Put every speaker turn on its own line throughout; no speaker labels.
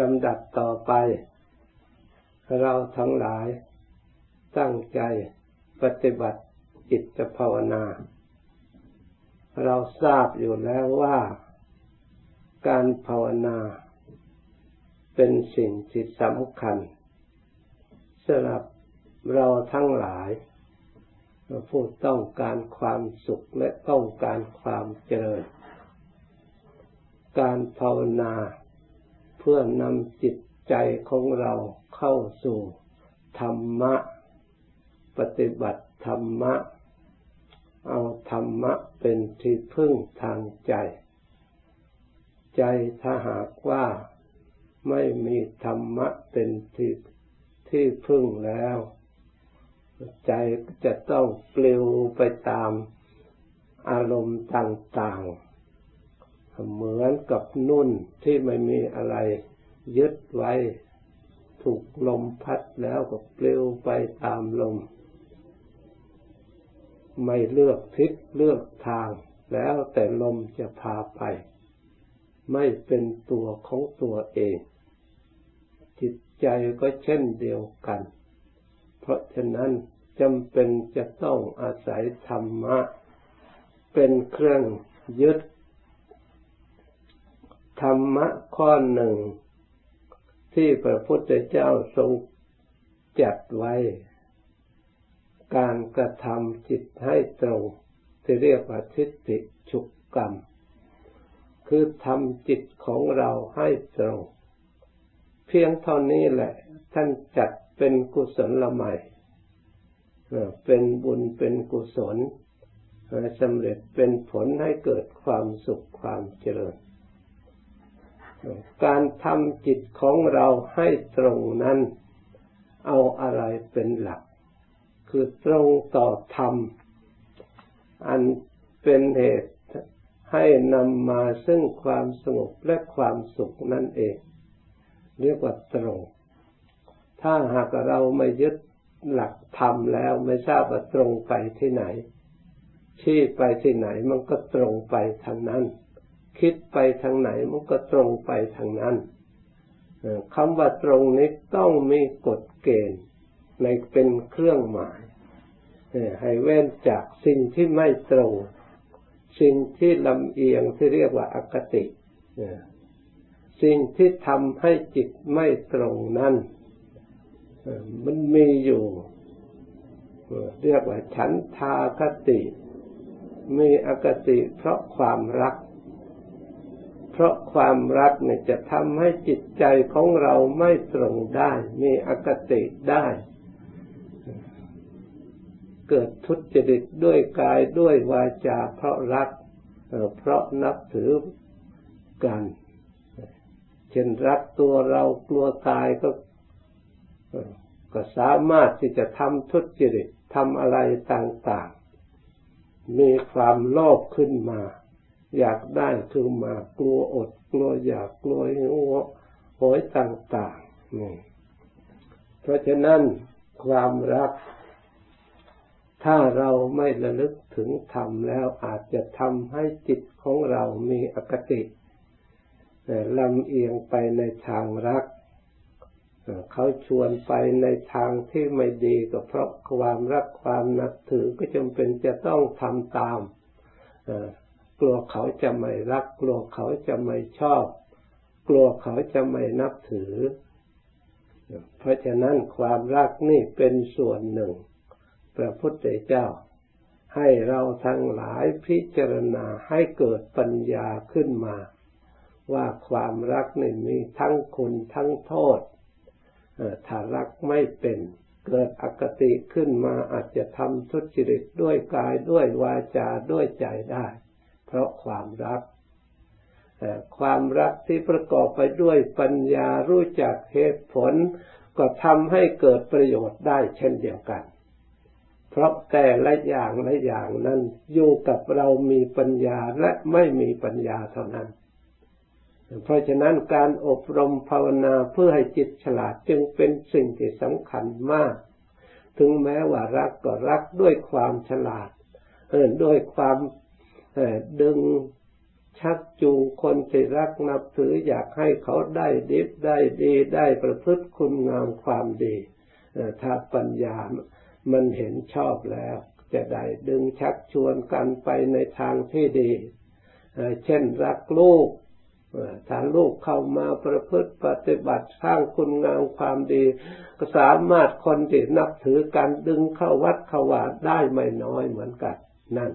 ลำดับต่อไป เราทั้งหลายตั้งใจปฏิบัติจิตภาวนา เราทราบอยู่แล้วว่า การภาวนาเป็นสิ่งที่สำคัญสำหรับเราทั้งหลายผู้ต้องการความสุขและต้องการความเจริญ การภาวนา พื่อนำจิตใจของเราเข้าสู่ธรรมะ ปฏิบัติธรรมะ เอาธรรมะเป็นที่พึ่งทางใจ ใจถ้าหากว่าไม่มีธรรมะเป็นที่ที่พึ่งแล้ว ใจจะต้องปลิวไปตามอารมณ์ต่าง ๆ เหมือนกับนุ่นที่ไม่มีอะไรยึดไว้ ถูกลมพัดแล้วก็ปลิวไปตามลม ไม่เลือกทิศเลือกทาง แล้วแต่ลมจะพาไป ไม่เป็นตัวของตัวเอง จิตใจก็เช่นเดียวกัน เพราะฉะนั้นจำเป็นจะต้องอาศัยธรรมะ เป็นเครื่องยึด ธรรมะข้อหนึ่ง ที่พระพุทธเจ้าทรงจัดไว้ การกระทำจิตให้ตรง ที่เรียกว่าทิฏฐิฉุกกรรม คือทำจิตของเราให้ตรง เพียงเท่านี้แหละ ท่านจัดเป็นกุศลละใหม่เป็นบุญเป็นกุศลสำเร็จเป็นผลให้เกิดความสุขความเจริญ การทำจิตของเราให้ตรงนั้น เอาอะไรเป็นหลัก คือตรงต่อธรรม อันเป็นเหตุให้นำมาซึ่งความสงบและความสุขนั่นเอง เรียกว่าตรง ถ้าหากเราไม่ยึดหลักธรรมแล้วไม่ทราบว่าตรงไปที่ไหน ที่ไปที่ไหนมันก็ตรงไปทางนั้น คิดไปทางไหนมันก็ตรงไปทางนั้นคำว่าตรงนี้ต้องมีกฎเกณฑ์ในเป็นเครื่องหมาย ให้เว้นจากสิ่งที่ไม่ตรง สิ่งที่ลำเอียงที่เรียกว่าอคติ สิ่งที่ทำให้จิตไม่ตรงนั้นมันมีอยู่ เรียกว่าฉันทาคติ มีอคติเพราะความรัก เพราะความรักเนี่ยจะทำให้จิตใจของเราไม่ตรงได้ มีอคติได้ เกิดทุจริตด้วยกายด้วยวาจา เพราะรักเพราะนับถือกัน เช่นรักตัวเรากลัวตายก็ก็สามารถที่จะทำทุจริตทำอะไรต่างๆ มีความโลภขึ้นมา อยากได้คือมากลัวอดกลัวอยากกลัวหิวโหยต่างๆนี่เพราะฉะนั้นความรัก ถ้าเราไม่ระลึกถึงธรรมแล้วอาจจะทำให้จิตของเรามีอคติลำเอียงไปในทางรัก เขาชวนไปในทางที่ไม่ดีก็เพราะความรักความนับถือก็จำเป็นจะต้องทำตาม กลัวเขาจะไม่รัก กลัวเขาจะไม่ชอบ กลัวเขาจะไม่นับถือ เพราะฉะนั้นความรักนี่เป็นส่วนหนึ่ง พระพุทธเจ้า ให้เราทั้งหลายพิจารณาให้เกิดปัญญาขึ้นมา ว่าความรักนี่มีทั้งคุณทั้งโทษถ้ารักไม่เป็นเกิดอคติขึ้นมาอาจจะทำทุจริตด้วยกายด้วยวาจาด้วยใจได้ เพราะความรัก ความรักที่ประกอบไปด้วยปัญญารู้จักเหตุผล ก็ทำให้เกิดประโยชน์ได้เช่นเดียวกัน เพราะแต่ละอย่างละอย่างนั้นอยู่กับเรามีปัญญาและไม่มีปัญญาเท่านั้น เพราะฉะนั้นการอบรมภาวนาเพื่อให้จิตฉลาดจึงเป็นสิ่งที่สำคัญมาก ถึงแม้ว่ารักก็รักด้วยความฉลาดเออด้วยความ ดึงชักจูงคนที่รักนับถืออยากให้เขาได้ดีได้ดีได้ประพฤติคุณงามความดีถ้าปัญญามันเห็นชอบแล้ว จะได้ดึงชักชวนกันไปในทางที่ดี เช่นรักลูกถ้าลูกเข้ามาประพฤติปฏิบัติสร้างคุณงามความดี ก็สามารถคนที่นับถือการดึงเข้าวัดเข้าวาได้ไม่น้อยเหมือนกัน นั่น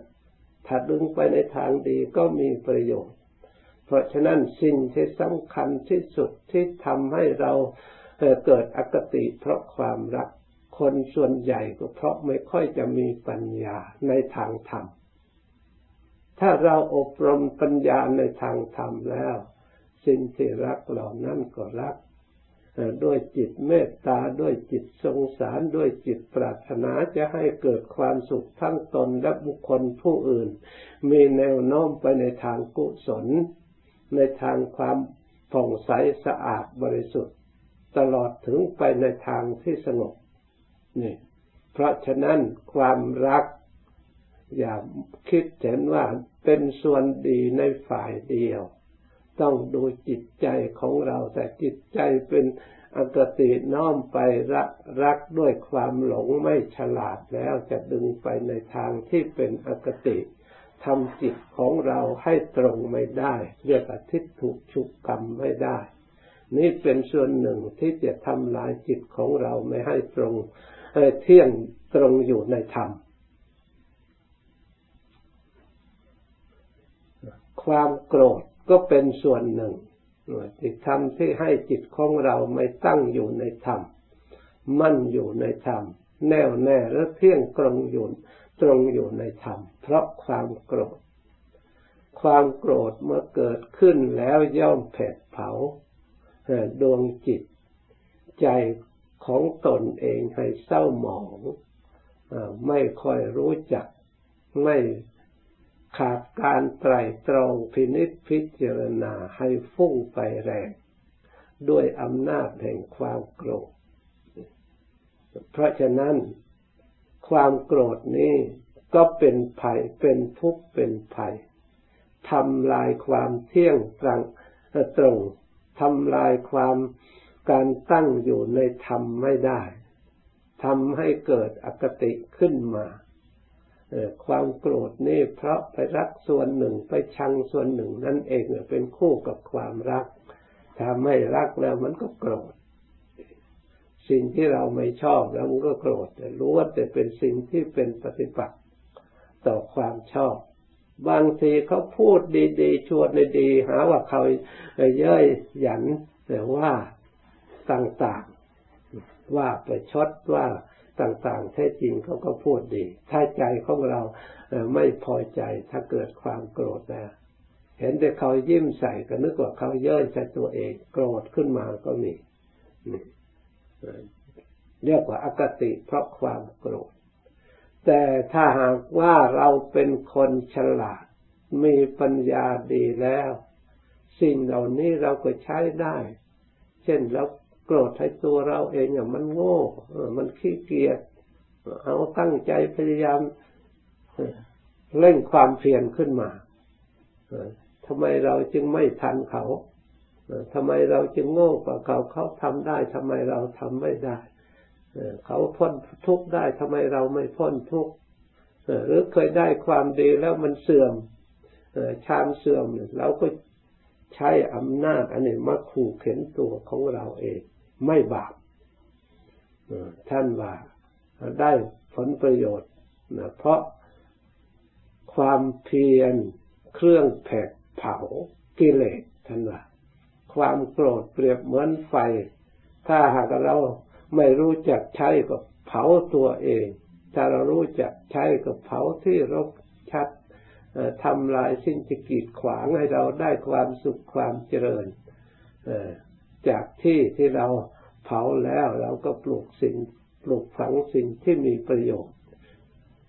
ถ้าดึงไปในทางดีก็มีประโยชน์ เพราะฉะนั้นสิ่งที่สำคัญที่สุดที่ทำให้เราเกิดอคติเพราะความรักคนส่วนใหญ่ก็เพราะไม่ค่อยจะมีปัญญาในทางธรรม ถ้าเราอบรมปัญญาในทางธรรมแล้ว สิ่งที่รักเหล่านั้นก็รัก ด้วยจิตเมตตาด้วยจิตสงสารด้วยจิตปรารถนาจะให้เกิดความสุขทั้งตนและบุคคลผู้อื่น มีแนวโน้มไปในทางกุศล ในทางความผ่องใสสะอาดบริสุทธิ์ ตลอดถึงไปในทางที่สงบนี่เพราะฉะนั้นความรัก อย่าคิดเห็นว่าเป็นส่วนดีในฝ่ายเดียว ต้องดูจิตใจของเราแต่จิตใจเป็นอกติน้อมไปรักรักด้วยความหลงไม่ฉลาดแล้วจะดึงไปในทางที่เป็นอกติทำจิตของเราให้ตรงไม่ได้ เรียกอาทิฏฐุชุกกรรมไม่ได้ นี่เป็นส่วนหนึ่งที่จะทำลายจิตของเราไม่ให้ตรงเที่ยงตรงอยู่ในธรรมความโกรธ ก็เป็นส่วนหนึ่งที่ทำที่ให้จิตของเราไม่ตั้งอยู่ในธรรม มั่นอยู่ในธรรม แน่วแน่และเที่ยงตรงอยู่ตรงอยู่ในธรรม เพราะความโกรธ ความโกรธเมื่อเกิดขึ้นแล้วย่อมแผดเผาดวงจิตใจของตนเองให้เศร้าหมอง ไม่ค่อยรู้จัก ไม่ ขาดการไตรตรองพินิจพิจารณาให้ฟุ้งไปแรงด้วยอำนาจแห่งความโกรธ เพราะฉะนั้นความโกรธนี้ก็เป็นภัยเป็นทุกข์เป็นภัยทำลายความเที่ยงตรังตรงทำลายความการตั้งอยู่ในธรรมไม่ได้ทำให้เกิดอคติขึ้นมา ความโกรธนี่เพราะไปรักส่วนหนึ่งไปชังส่วนหนึ่งนั่นเองเป็นคู่กับความรัก ถ้าไม่รักแล้วมันก็โกรธ สิ่งที่เราไม่ชอบแล้วมันก็โกรธแต่รู้ว่าแต่เป็นสิ่งที่เป็นปฏิปักษ์ต่อความชอบ บางทีเขาพูดดีๆ ชวนดีๆหาว่าเขาเย้ยหยันแต่ว่าต่างๆ ว่าไปชดว่า ต่างๆแท้จริงเขาก็พูดดี ถ้าใจของเราไม่พอใจถ้าเกิดความโกรธนะเห็นแต่เขายิ้มใส่ก็นึกว่าเขาเย้ยใส่ตัวเองโกรธขึ้นมาก็มีเรียกว่าอากติเพราะความโกรธ แต่ถ้าหากว่าเราเป็นคนฉลาด มีปัญญาดีแล้ว สิ่งเหล่านี้เราก็ใช้ได้ เช่นเรา โกรธให้ตัวเราเองอะมันโง่มันขี้เกียจเอาตั้งใจพยายามเร่งความเพียรขึ้นมาทำไมเราจึงไม่ทันเขาทำไมเราจึงโง่กว่าเขาเขาทำได้ทำไมเราทำไม่ได้เขาพ้นทุกข์ได้ทำไมเราไม่พ้นทุกข์หรือเคยได้ความดีแล้วมันเสื่อมชามเสื่อมเราก็ใช้อำนาจอันนี้มาขู่เข็นตัวของเราเอง ไม่บาปท่านว่าได้ผลประโยชน์นะเพราะความเพียรเครื่องแผดเผากิเลสท่านว่าความโกรธเปรียบเหมือนไฟ ถ้าหากเราไม่รู้จักใช้ก็เผาตัวเอง ถ้าเรารู้จักใช้ก็เผาที่รกชัดทำลายสิ่งที่กีดขวางให้เราได้ความสุขความเจริญ จากที่ที่เราเผาแล้วเราก็ปลูกสิ่งปลูกฝังสิ่งที่มีประโยชน์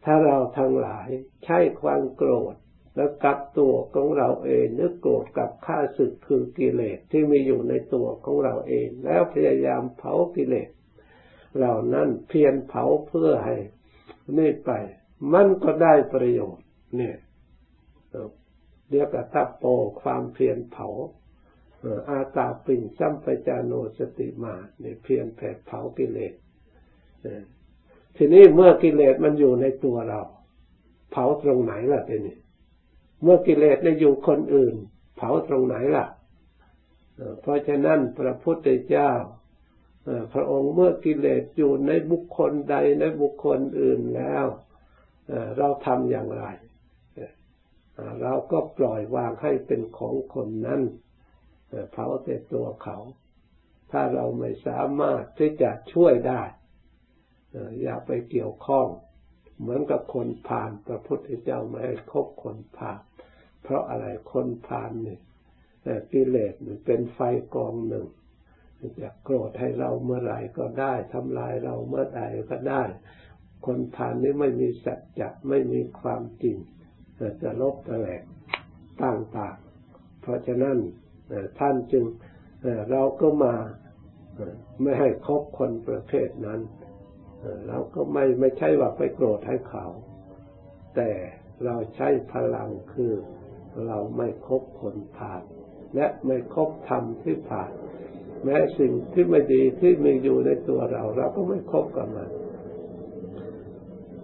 ถ้าเราทั้งหลายใช้ความโกรธแล้วกับตัวของเราเองนึกโกรธกับข้าศึกคือกิเลสที่มีอยู่ในตัวของเราเอง แล้วพยายามเผากิเลสเหล่านั้นเพียรเผาเพื่อให้นี่ไป มันก็ได้ประโยชน์ เนี่ยเรียกว่าทัพโปความเพียรเผา อาตาปินสัมปจานโนสติมาเนี่ยเพียรแผดเผากิเลสทีนี้เมื่อกิเลสมันอยู่ในตัวเรา เผาตรงไหนล่ะทีนี้เมื่อกิเลสในอยู่คนอื่น เผาตรงไหนล่ะเพราะฉะนั้นพระพุทธเจ้าพระองค์เมื่อกิเลสอยู่ในบุคคลใดในบุคคลอื่นแล้วเราทำอย่างไร เราก็ปล่อยวางให้เป็นของคนนั้น เผาแต่ตัวเขา ถ้าเราไม่สามารถที่จะช่วยได้ อย่าไปเกี่ยวข้อง เหมือนกับคนผ่านพระพุทธเจ้าไม่ให้คบคนผ่าน เพราะอะไรคนผ่านเนี่ยกิเลสมันเป็นไฟกองหนึ่งจะโกรธให้เราเมื่อไรก็ได้ทำลายเราเมื่อใดก็ได้ คนผ่านนี้ไม่มีสัจจะไม่มีความจริงจะลบตะแหลกต่างๆเพราะฉะนั้น ท่านจึงเราก็มาไม่ให้คบคนประเภทนั้นเราก็ไม่ไม่ใช่ว่าไปโกรธให้เขา แต่เราใช้พลังคือเราไม่คบคนผ่าน และไม่คบธรรมที่ผ่าน แม้สิ่งที่ไม่ดีที่มีอยู่ในตัวเรา เราก็ไม่คบกับมัน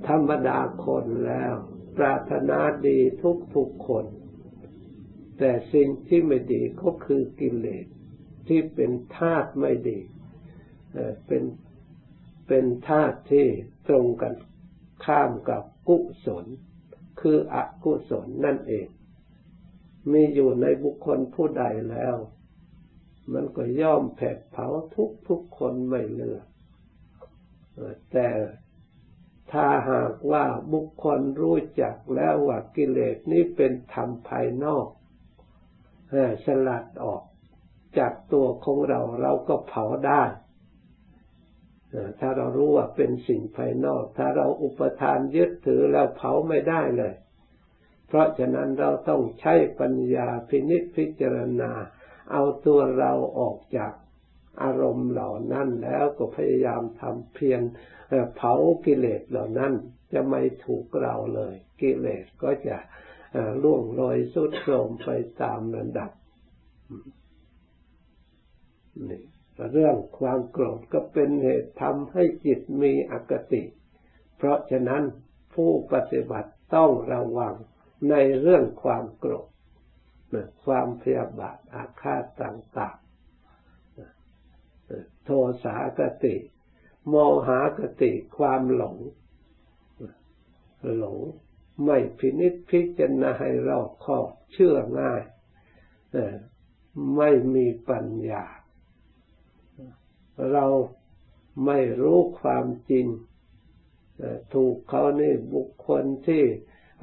ธรรมดาคนแล้ว ปรารถนาดีทุกทุกคน แต่สิ่งที่ไม่ดีก็คือกิเลสที่เป็นธาตุไม่ดีเป็นเป็นธาตุที่ตรงกันข้ามกับกุศล คืออกุศลนั่นเองมีอยู่ในบุคคลผู้ใดแล้ว มันก็ย่อมแผดเผาทุกทุกคนไม่เลือกแต่ถ้าหากว่าบุคคลรู้จักแล้วว่ากิเลสนี้เป็นธรรมภายนอก สลัดออกจากตัวของเราเราก็เผาได้ถ้าเรารู้ว่าเป็นสิ่งภายนอก ถ้าเราอุปทานยึดถือแล้วเผาไม่ได้เลย เพราะฉะนั้นเราต้องใช้ปัญญาพินิจพิจารณา เอาตัวเราออกจากอารมณ์เหล่านั้นแล้วก็พยายามทำเพียรเผากิเลสเหล่านั้น จะไม่ถูกเราเลย กิเลสก็จะ ล่วงลอยสุดโทมไปตามระดับนี่เรื่องความโกรธก็เป็นเหตุทำให้จิตมีอคติ เพราะฉะนั้นผู้ปฏิบัติต้องระวังในเรื่องความโกรธความพยาบาทอาฆาตต่างๆ โทสากติ โมหากติ ความหลง หลง ไม่พินิจพิจารณาให้รอบคอบเชื่อง่ายไม่มีปัญญา เราไม่รู้ความจริงถูกเขานี่บุคคลที่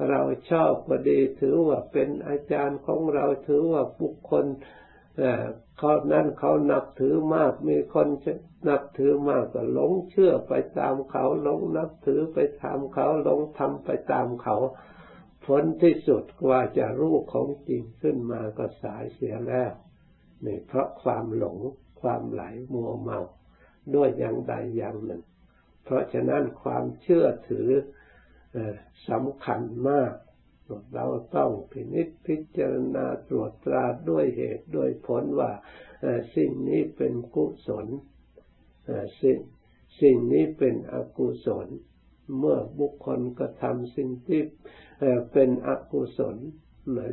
เราชอบก็ดีถือว่าเป็นอาจารย์ของเราถือว่าบุคคล เขานั้นเขานับถือมาก มีคนนับถือมากก็หลงเชื่อไปตามเขาหลงนับถือไปตามเขาหลงทำไปตามเขา ผลที่สุดกว่าจะรู้ของจริงขึ้นมาก็สายเสียแล้วนี่เพราะความหลงความไหลมัวเมา ด้วยอย่างใดอย่างหนึ่ง เพราะฉะนั้นความเชื่อถือสำคัญมาก เราต้องพินิจพิจารณาตรวจตราด้วยเหตุด้วยผลว่าสิ่งนี้เป็นกุศลสิ่งสิ่งนี้เป็นอกุศล เมื่อบุคคลกระทำสิ่งที่เป็นอกุศล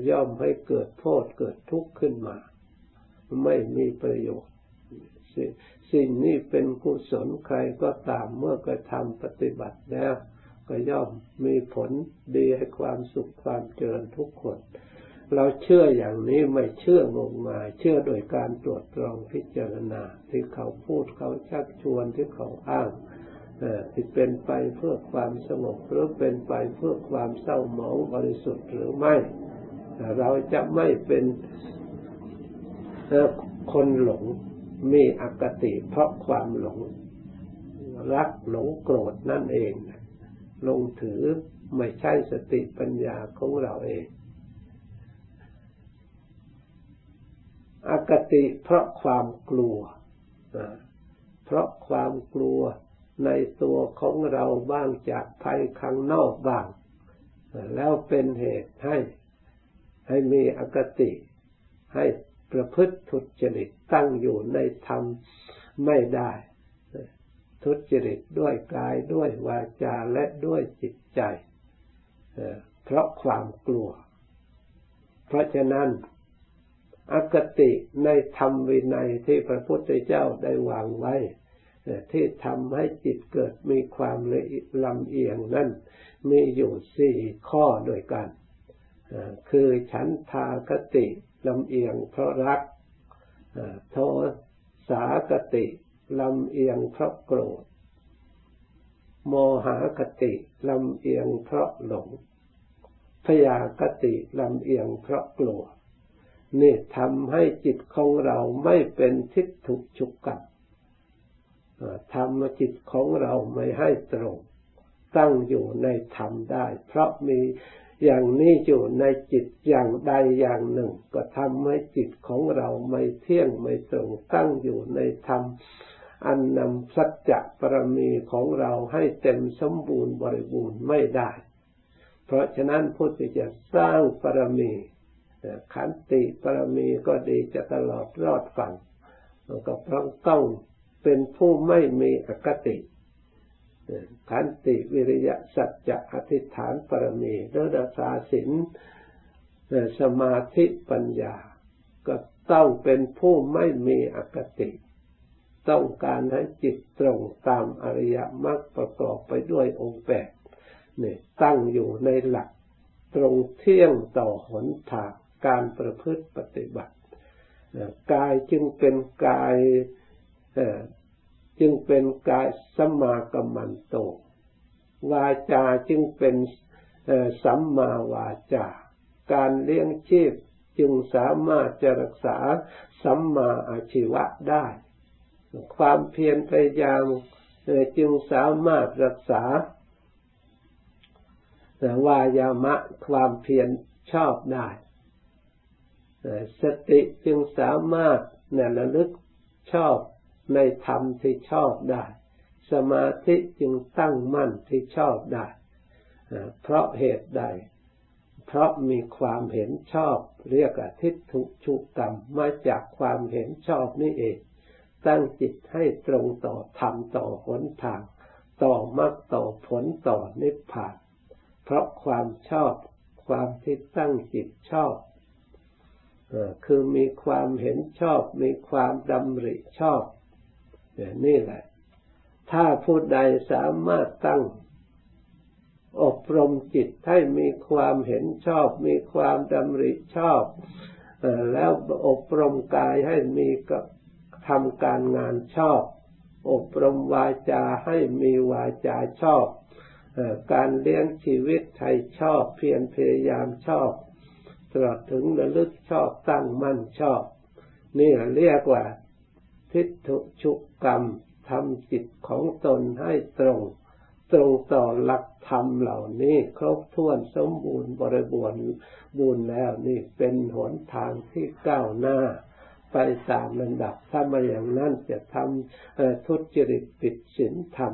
ย่อมให้เกิดโทษเกิดทุกข์ขึ้นมา ไม่มีประโยชน์สิ่งนี้เป็นกุศลใครก็ตามเมื่อกระทำปฏิบัติแล้ว ก็ย่อมมีผลดีให้ความสุขความเจริญทุกคน เราเชื่ออย่างนี้ไม่เชื่องมงายเชื่อโดยการตรวจตรองพิจารณา ที่เขาพูดเขาชักชวนที่เขาอ้างที่เป็นไปเพื่อความสงบหรือเป็นไปเพื่อความเศร้าหมองบริสุทธิ์หรือไม่ เราจะไม่เป็นคนหลงมีอคติเพราะความหลงรักหลงโกรธนั่นเอง ลงถือไม่ใช่สติปัญญาของเราเองอคติเพราะความกลัว เพราะความกลัวในตัวของเราบ้างจากภัยข้างนอกบ้าง แล้วเป็นเหตุให้ ให้มีอคติ ให้ประพฤติทุจริตตั้งอยู่ในธรรมไม่ได้ ทุจริตด้วยกายด้วยวาจาและด้วยจิตใจ เพราะความกลัว เพราะฉะนั้นอคติในธรรมวินัยที่พระพุทธเจ้าได้วางไว้ ที่ทำให้จิตเกิดมีความลลำเอียงนั่นมีอยู่สี่ข้อด้วยกัน คือฉันทากติลำเอียงเพราะรักโทสากติ ลำเอียงเพราะโกรธ โมหากติลำเอียงเพราะหลง พยากติลำเอียงเพราะกลัว นี่ทำให้จิตของเราไม่เป็นทิฏฐุชุกกันทำจิตของเราไม่ให้ตรง ตั้งอยู่ในธรรมได้ เพราะมีอย่างนี้อยู่ในจิตอย่างใดอย่างหนึ่ง ก็ทำให้จิตของเราไม่เที่ยงไม่ตรงตั้งอยู่ในธรรม อันนำสัจจะปรมีของเราให้เต็มสมบูรณ์บริบูรณ์ไม่ได้ เพราะฉะนั้นพุทธจะสร้างปรมีขันติปรมีก็ดีจะตลอดรอดฝั่งก็พราะต้องเป็นผู้ไม่มีอคติขันติวิริยะสัจจะอธิษฐานปรมีรักษาศีลสมาธิปัญญา ก็ต้องเป็นผู้ไม่มีอคติ ต้องการให้จิตตรงตามอริยมรรคประกอบไปด้วยองค์แปดเนี่ยตั้งอยู่ในหลัก ตรงเที่ยงต่อหนทางการประพฤติปฏิบัติกายจึงเป็นกายจึงเป็นกายสัมมากัมมันโต วาจาจึงเป็นสัมมาวาจา การเลี้ยงชีพจึงสามารถจะรักษาสัมมาอาชีวะได้ ความเพียรพยายามจึงสามารถรักษาวายามะความเพียรชอบได้สติจึงสามารถนระลึกชอบในธรรมที่ชอบได้ สมาธิจึงตั้งมั่นที่ชอบได้ เพราะเหตุใด เพราะมีความเห็นชอบ เรียกอทิฏฐุชุกรรมมาจากความเห็นชอบนี่เอง ตั้งจิตให้ตรงต่อธรรมต่อหนทาง ต่อมรรคต่อผลต่อนิพพาน เพราะความชอบความที่ตั้งจิตชอบคือมีความเห็นชอบ มีความดำริชอบนี่แหละ ถ้าผู้ใดสามารถตั้ง อบรมจิตให้มีความเห็นชอบ มีความดำริชอบ แล้วอบรมกายให้มี ทำการงานชอบ อบรมวาจาให้มีวาจาชอบ การเลี้ยงชีวิตให้ชอบเพียรพยายามชอบ ตลอดถึงระลึกชอบตั้งมั่นชอบ นี่เรียกว่าทิฏฐุชุกรรมทำจิตของตนให้ตรง ตรงต่อหลักธรรมเหล่านี้ ครบถ้วนสมบูรณ์บริบูรณ์บุญแล้วนี่เป็นหนทางที่ก้าวหน้า ไปตามลำดับ ถ้ามาอย่างนั้นจะทำทุจริตปิดศีลธรรม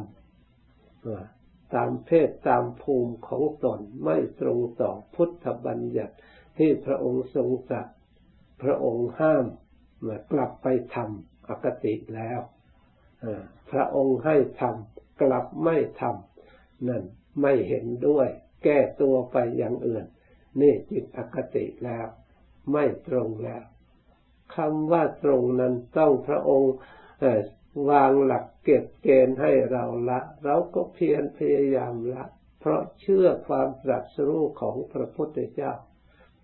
ตามเพศตามภูมิของตนไม่ตรงต่อพุทธบัญญัติที่พระองค์ทรงตรัสพระองค์ห้ามกลับไปทำอคติแล้วพระองค์ให้ทำกลับไม่ทำนั่นไม่เห็นด้วย แก้ตัวไปอย่างอื่น นี่จิตอคติแล้ว ไม่ตรงแล้ว คำว่าตรงนั้นต้องพระองค์วางหลักเก็บเกณฑ์ให้เราละ เราก็เพียรพยายามละ เพราะเชื่อความตรัสรู้ของพระพุทธเจ้า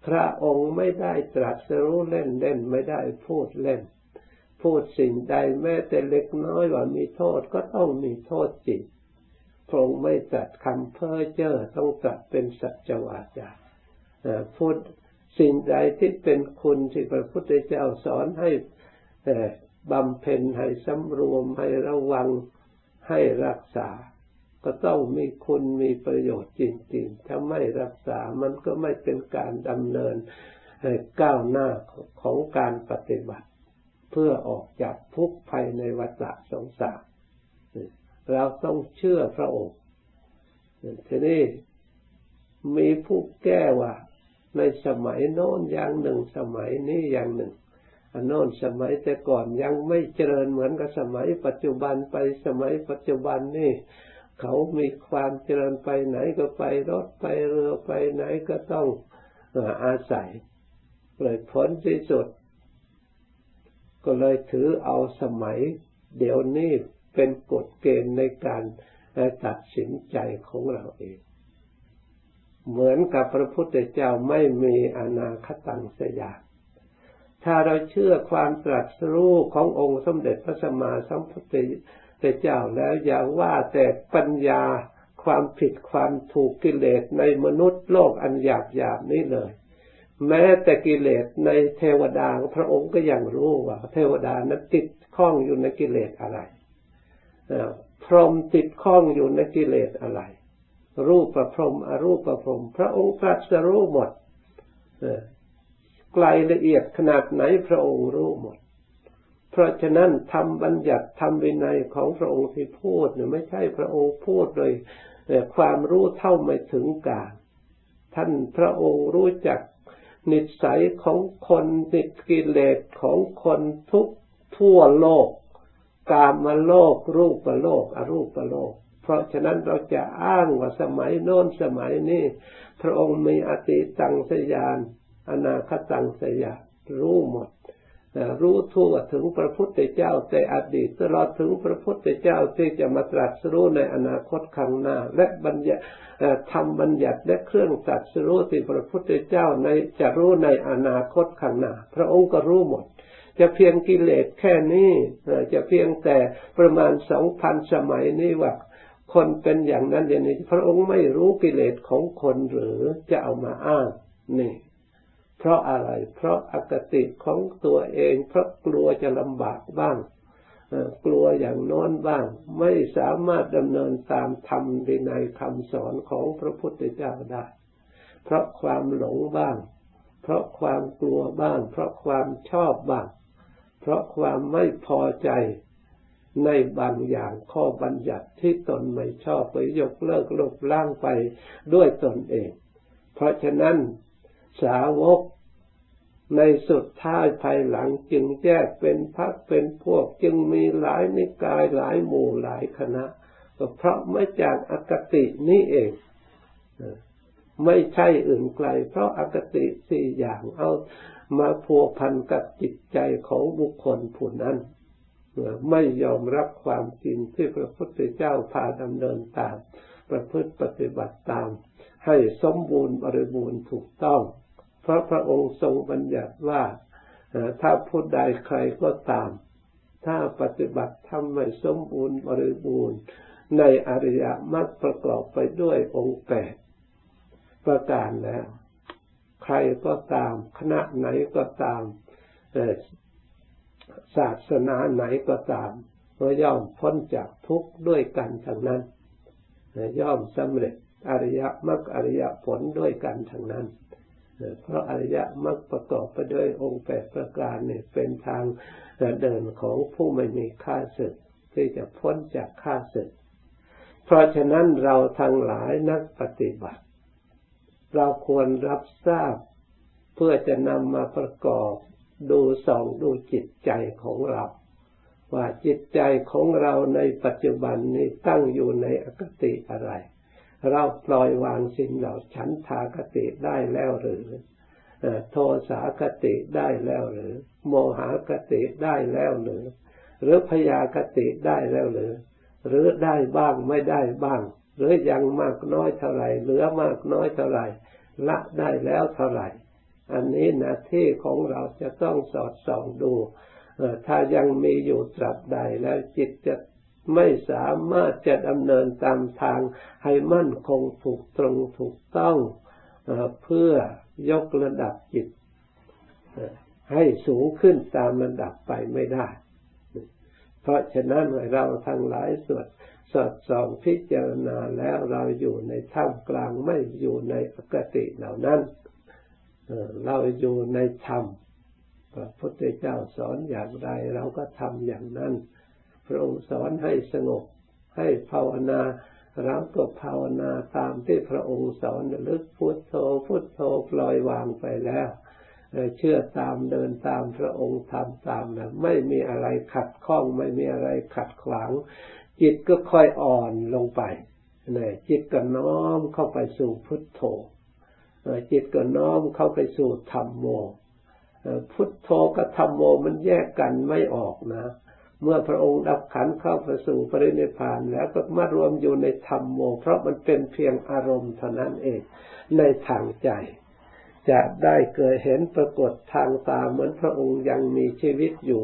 พระองค์ไม่ได้ตรัสรู้เล่นเล่นไม่ได้พูดเล่น พูดสิ่งใดแม้แต่เล็กน้อยว่ามีโทษก็ต้องมีโทษจริงพระองค์ไม่จัดคำเพ้อเจ้อต้องจัดเป็นสัจวาจาพูด สิ่งใดที่เป็นคุณที่พระพุทธเจ้าสอนให้บำเพ็ญให้สำรวมให้ระวังให้รักษา ก็ต้องมีคุณมีประโยชน์จริงๆ ถ้าไม่รักษามันก็ไม่เป็นการดำเนินก้าวหน้าของการปฏิบัติ เพื่อออกจากทุกข์ภายในวัฏสงสารเราต้องเชื่อพระองค์ทีนี้มีผู้แก้ว่า ในสมัยโน้นอย่างหนึ่งสมัยนี้อย่างหนึ่งอันโน้นสมัยแต่ก่อนยังไม่เจริญเหมือนกับสมัยปัจจุบันไปสมัยปัจจุบันนี่เขามีความเจริญไปไหนก็ไปรถไปเรือไปไหนก็ต้องอาศัยเลยผลที่สุด ก็เลยถือเอาสมัย เดี๋ยวนี้เป็นกฎเกณฑ์ในการตัดสินใจของเราเอง เหมือนกับพระพุทธเจ้าไม่มีอนาคตังสยามถ้าเราเชื่อความตรัสรู้ขององค์สมเด็จพระสัมมาสัมพุทธเจ้าแล้วอย่าว่าแต่ปัญญาความผิดความถูกกิเลสในมนุษย์โลกอันหยาบหยาบนี้เลย แม้แต่กิเลสในเทวดาพระองค์ก็ยังรู้ว่า เทวดานั้นติดข้องอยู่ในกิเลสอะไรพรหมติดข้องอยู่ในกิเลสอะไร รูปประพรมอรูปประพรมพระองค์ตรัสรู้หมดไกลละเอียดขนาดไหนพระองค์รู้หมด เพราะฉะนั้นทำบัญญัติทำวินัยของพระองค์ที่พูดเนี่ยไม่ใช่พระองค์พูดโดยความรู้เท่าไม่ถึงการท่านพระองค์รู้จักนิสัยของคนนิสกิเลสของคนทุกทั่วโลก กามโลก รูปโลก อรูปโลก เพราะฉะนั้นเราจะอ้างว่าสมัยโน้นสมัยนี้พระองค์มีอติตังสยาน อนาคตังสยารู้หมดรู้ทั่วถึงพระพุทธเจ้าแต่อดีตตลอดถึงพระพุทธเจ้าที่จะมาตรัสรู้ในอนาคตข้างหน้า และบัญญัติทำบัญญัติและเครื่องตรัสรู้ที่พระพุทธเจ้าในจะรู้ในอนาคตข้างหน้า พระองค์ก็รู้หมด จะเพียงกิเลสแค่นี้จะเพียงแต่ประมาณสองพันสมัยนี้ว่า คนเป็นอย่างนั้นอย่างนี้พระองค์ไม่รู้กิเลสของคนหรือจะเอามาอ้างนี่ เพราะอะไร เพราะอคติของตัวเอง เพราะกลัวจะลำบากบ้างกลัวอย่างโน้นบ้าง ไม่สามารถดำเนินตามธรรมในคำสอนของพระพุทธเจ้าได้ เพราะความหลงบ้าง เพราะความกลัวบ้าง เพราะความชอบบ้าง เพราะความไม่พอใจ ในบางอย่างข้อบัญญัติที่ตนไม่ชอบไปยกเลิกลบล้างไปด้วยตนเอง เพราะฉะนั้นสาวกในสุดท้ายภายหลังจึงแยกเป็นพักเป็นพวก จึงมีหลายนิกายหลายหมู่หลายคณะก็เพราะไม่จากอคตินี้เองไม่ใช่อื่นไกล เพราะอคติสี่อย่างเอามาพัวพันกับจิตใจของบุคคลผู้นั้น ไม่ยอมรับความจริงที่พระพุทธเจ้าพาดำเนินตาม ประพฤติปฏิบัติตาม ให้สมบูรณ์บริบูรณ์ถูกต้อง เพราะพระองค์ทรงบัญญัติว่าถ้าผู้ใดใครก็ตาม ถ้าปฏิบัติทำไม่สมบูรณ์บริบูรณ์ ในอริยมรรคประกอบไปด้วยองค์แปดประการแล้ว ใครก็ตาม คณะไหนก็ตาม ศาสนาไหนก็ตามก็ย่อมพ้นจากทุกข์ด้วยกันทั้งนั้น ย่อมสำเร็จอริยมรรคอริยผลด้วยกันทั้งนั้น เพราะอริยมรรคประกอบไปด้วยองค์แปดประการเนี่ยเป็นทางเดินของผู้ไม่มีค่าศึกที่จะพ้นจากค่าศึก เพราะฉะนั้นเราทั้งหลายนักปฏิบัติ เราควรรับทราบเพื่อจะนำมาประกอบ ดูส่องดูจิตใจของเรา ว่าจิตใจของเราในปัจจุบันนี้ตั้งอยู่ในอคติอะไร เราปล่อยวางสิ่งเหล่าฉันทากติได้แล้วหรือโทสาคติได้แล้วหรือ โมหากติได้แล้วหรือ หรือพยากติได้แล้วหรือ หรือได้บ้างไม่ได้บ้าง หรือยังมากน้อยเท่าไหร่เหลือมากน้อยเท่าไหร่ละได้แล้วเท่าไหร่ อันนี้หน้าที่ของเราจะต้องสอดส่องดูถ้ายังมีอยู่ตราบใดแล้วจิตจะไม่สามารถจะดำเนินตามทางให้มั่นคงถูกตรงถูกต้องเพื่อยกระดับจิต ให้สูงขึ้นตามระดับไปไม่ได้ เพราะฉะนั้นเราทั้งหลายสวดสอดส่องพิจารณาแล้วเราอยู่ในท่ามกลางไม่อยู่ในปกติเหล่านั้น เราอยู่ในธรรมพระพุทธเจ้าสอนอย่างไรเราก็ทำอย่างนั้น พระองค์สอนให้สงบให้ภาวนาเราก็ภาวนาตามที่พระองค์สอนลึกพุทโธพุทโธปล่อยวางไปแล้วเชื่อตามเดินตามพระองค์ทำตามนะไม่มีอะไรขัดข้องไม่มีอะไรขัดขวาง จิตก็ค่อยอ่อนลงไปเนี่ยจิตก็น้อมเข้าไปสู่พุทโธ จิตก็น้อมเข้าไปสู่ธรรมโม พุทโธกับธรรมโมมันแยกกันไม่ออกนะ เมื่อพระองค์ดับขันเข้าไปสู่ปรินิพานแล้วก็มารวมอยู่ในธรรมโม เพราะมันเป็นเพียงอารมณ์เท่านั้นเองในทางใจ จะได้เกิดเห็นปรากฏทางตาเหมือนพระองค์ยังมีชีวิตอยู่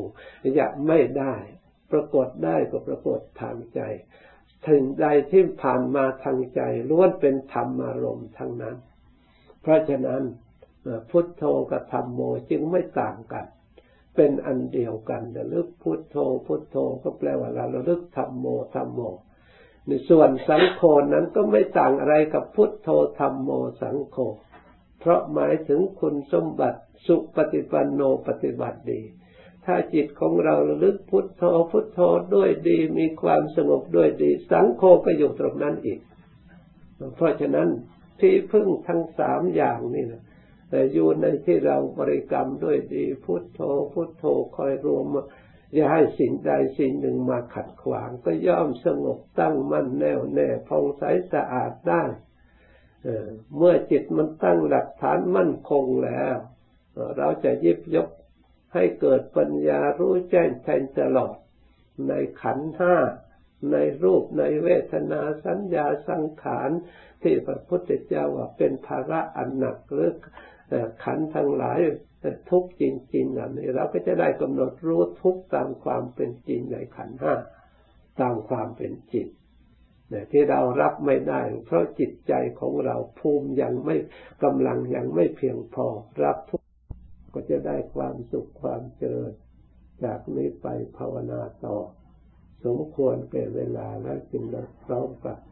อยากไม่ได้ ปรากฏได้ก็ปรากฏทางใจถึงใดที่ผ่านมาทางใจล้วนเป็นธรรมอารมณ์ทั้งนั้น เพราะฉะนั้นพุทโธกับธรรมโมจึงไม่ต่างกัน เป็นอันเดียวกันระลึกพุทโธพุทโธก็แปลว่าเราระลึกธรรมโมธรรมโม ในส่วนสังโฆนั้นก็ไม่ต่างอะไรกับพุทโธธรรมโมสังโฆเพราะหมายถึงคุณสมบัติสุปฏิปันโนปฏิบัติดี ถ้าจิตของเราระลึกพุทโธพุทโธด้วยดีมีความสงบด้วยดี สังโฆก็อยู่ตรงนั้นอีก เพราะฉะนั้น ที่พึ่งทั้งสามอย่างนี่นะแต่อยู่ในที่เราบริกรรมด้วยดีพุทโธพุทโธคอยรวมอย่าให้สิ่งใดสิ่งหนึ่งมาขัดขวาง ก็ย่อมสงบตั้งมั่นแน่วแน่ผ่องใสสะอาดได้เมื่อจิตมันตั้งหลักฐานมั่นคงแล้ว เราจะยิบยกให้เกิดปัญญารู้แจ้งแทงตลอดในขันห้า ในรูปในเวทนาสัญญาสังขารที่พระพุทธเจ้าว่าเป็นภาระอันหนักหรือขันทั้งหลายทุกจริงๆอันนี้เราก็จะได้กำหนดรู้ทุกตามความเป็นจริงในขันห้าตามความเป็นจริงที่เรารับไม่ได้ เพราะจิตใจของเราภูมิยังไม่กำลังยังไม่เพียงพอ รับทุกก็จะได้ความสุขความเจริญจากนี้ไปภาวนาต่อ สมควรเป็นเวลาแล้วจึงพร้อมกัน